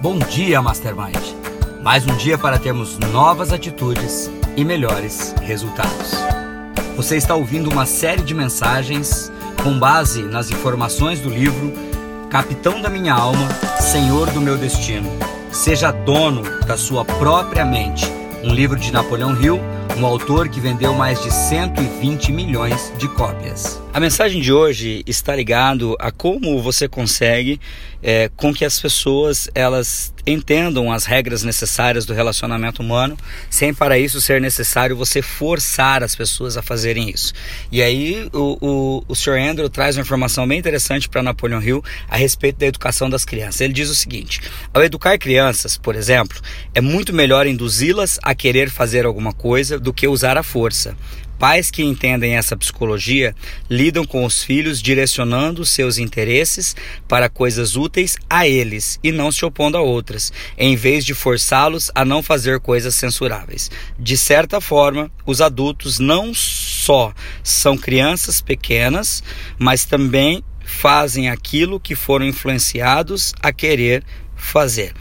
Bom dia, Mastermind. Mais um dia para termos novas atitudes e melhores resultados. Você está ouvindo uma série de mensagens com base nas informações do livro Capitão da Minha Alma, Senhor do Meu Destino. Seja dono da sua própria mente. Um livro de Napoleão Hill um autor que vendeu mais de 120 milhões de cópias. A mensagem de hoje está ligado a como você consegue é, com que as pessoas elas entendam as regras necessárias do relacionamento humano, sem para isso ser necessário você forçar as pessoas a fazerem isso. E aí o, o, o Sr. Andrew traz uma informação bem interessante para Napoleon Hill a respeito da educação das crianças. Ele diz o seguinte: ao educar crianças, por exemplo, é muito melhor induzi-las a querer fazer alguma coisa do que usar a força. Pais que entendem essa psicologia lidam com os filhos direcionando seus interesses para coisas úteis a eles e não se opondo a outras, em vez de forçá-los a não fazer coisas censuráveis. De certa forma, os adultos não só são crianças pequenas, mas também fazem aquilo que foram influenciados a querer fazer.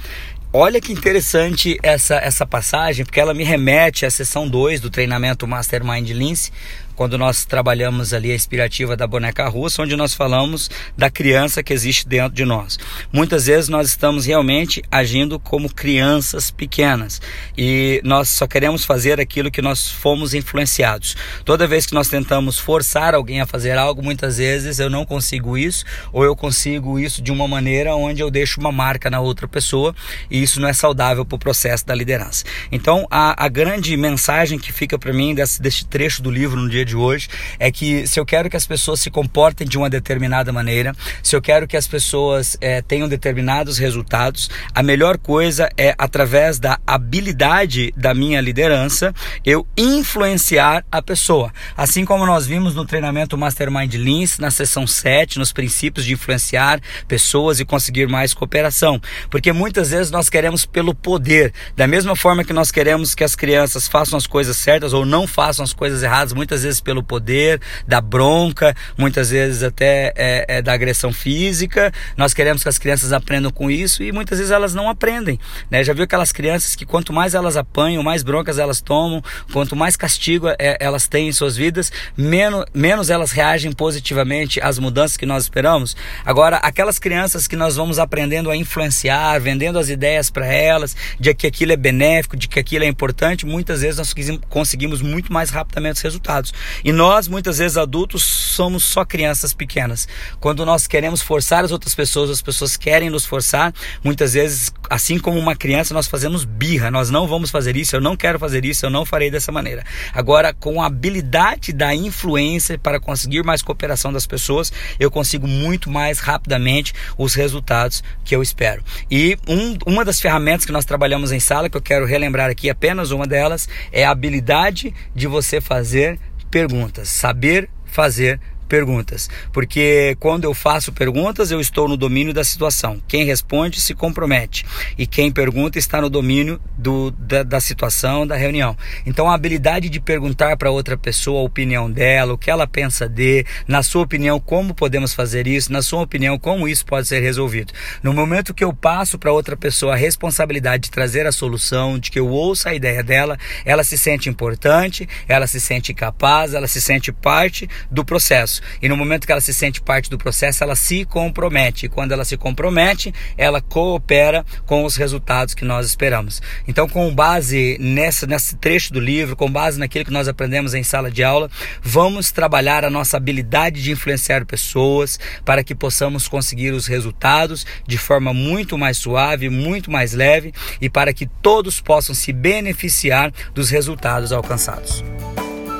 Olha que interessante essa, essa passagem, porque ela me remete à sessão 2 do treinamento Mastermind Lince, quando nós trabalhamos ali a inspirativa da boneca russa, onde nós falamos da criança que existe dentro de nós. Muitas vezes nós estamos realmente agindo como crianças pequenas e nós só queremos fazer aquilo que nós fomos influenciados. Toda vez que nós tentamos forçar alguém a fazer algo, muitas vezes eu não consigo isso ou eu consigo isso de uma maneira onde eu deixo uma marca na outra pessoa e isso não é saudável para o processo da liderança. Então, a, a grande mensagem que fica para mim desse, desse trecho do livro no dia de hoje é que se eu quero que as pessoas se comportem de uma determinada maneira, se eu quero que as pessoas é, tenham determinados resultados, a melhor coisa é, através da habilidade da minha liderança, eu influenciar a pessoa. Assim como nós vimos no treinamento Mastermind Leans, na sessão 7, nos princípios de influenciar pessoas e conseguir mais cooperação. Porque muitas vezes nós queremos pelo poder, da mesma forma que nós queremos que as crianças façam as coisas certas ou não façam as coisas erradas, muitas vezes vezes pelo poder, da bronca, muitas vezes até é, é, da agressão física. Nós queremos que as crianças aprendam com isso e muitas vezes elas não aprendem. Né? Já viu aquelas crianças que quanto mais elas apanham, mais broncas elas tomam, quanto mais castigo é, elas têm em suas vidas, menos, menos elas reagem positivamente às mudanças que nós esperamos. Agora, aquelas crianças que nós vamos aprendendo a influenciar, vendendo as ideias para elas, de que aquilo é benéfico, de que aquilo é importante, muitas vezes nós conseguimos muito mais rapidamente os resultados. E nós, muitas vezes adultos, somos só crianças pequenas. Quando nós queremos forçar as outras pessoas, as pessoas querem nos forçar, muitas vezes, assim como uma criança, nós fazemos birra. Nós não vamos fazer isso, eu não quero fazer isso, eu não farei dessa maneira. Agora, com a habilidade da influência para conseguir mais cooperação das pessoas, eu consigo muito mais rapidamente os resultados que eu espero. E um, uma das ferramentas que nós trabalhamos em sala, que eu quero relembrar aqui, apenas uma delas, é a habilidade de você fazer perguntas, saber fazer perguntas, porque quando eu faço perguntas, eu estou no domínio da situação. Quem responde se compromete e quem pergunta está no domínio do, da, da situação, da reunião. Então, a habilidade de perguntar para outra pessoa a opinião dela, o que ela pensa de, na sua opinião, como podemos fazer isso, na sua opinião, como isso pode ser resolvido. No momento que eu passo para outra pessoa a responsabilidade de trazer a solução, de que eu ouça a ideia dela, ela se sente importante, ela se sente capaz, ela se sente parte do processo processo. E no momento que ela se sente parte do processo, ela se compromete. E quando ela se compromete, ela coopera com os resultados que nós esperamos. Então, com base nessa, nesse trecho do livro, com base naquilo que nós aprendemos em sala de aula, vamos trabalhar a nossa habilidade de influenciar pessoas para que possamos conseguir os resultados de forma muito mais suave, muito mais leve e para que todos possam se beneficiar dos resultados alcançados.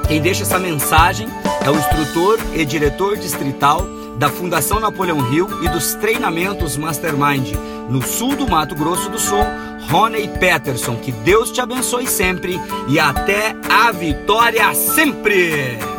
Quem deixa essa mensagem é o instrutor e diretor distrital da Fundação Napoleão Hill e dos treinamentos Mastermind no sul do Mato Grosso do Sul, Rony Peterson. Que Deus te abençoe sempre e até a vitória sempre!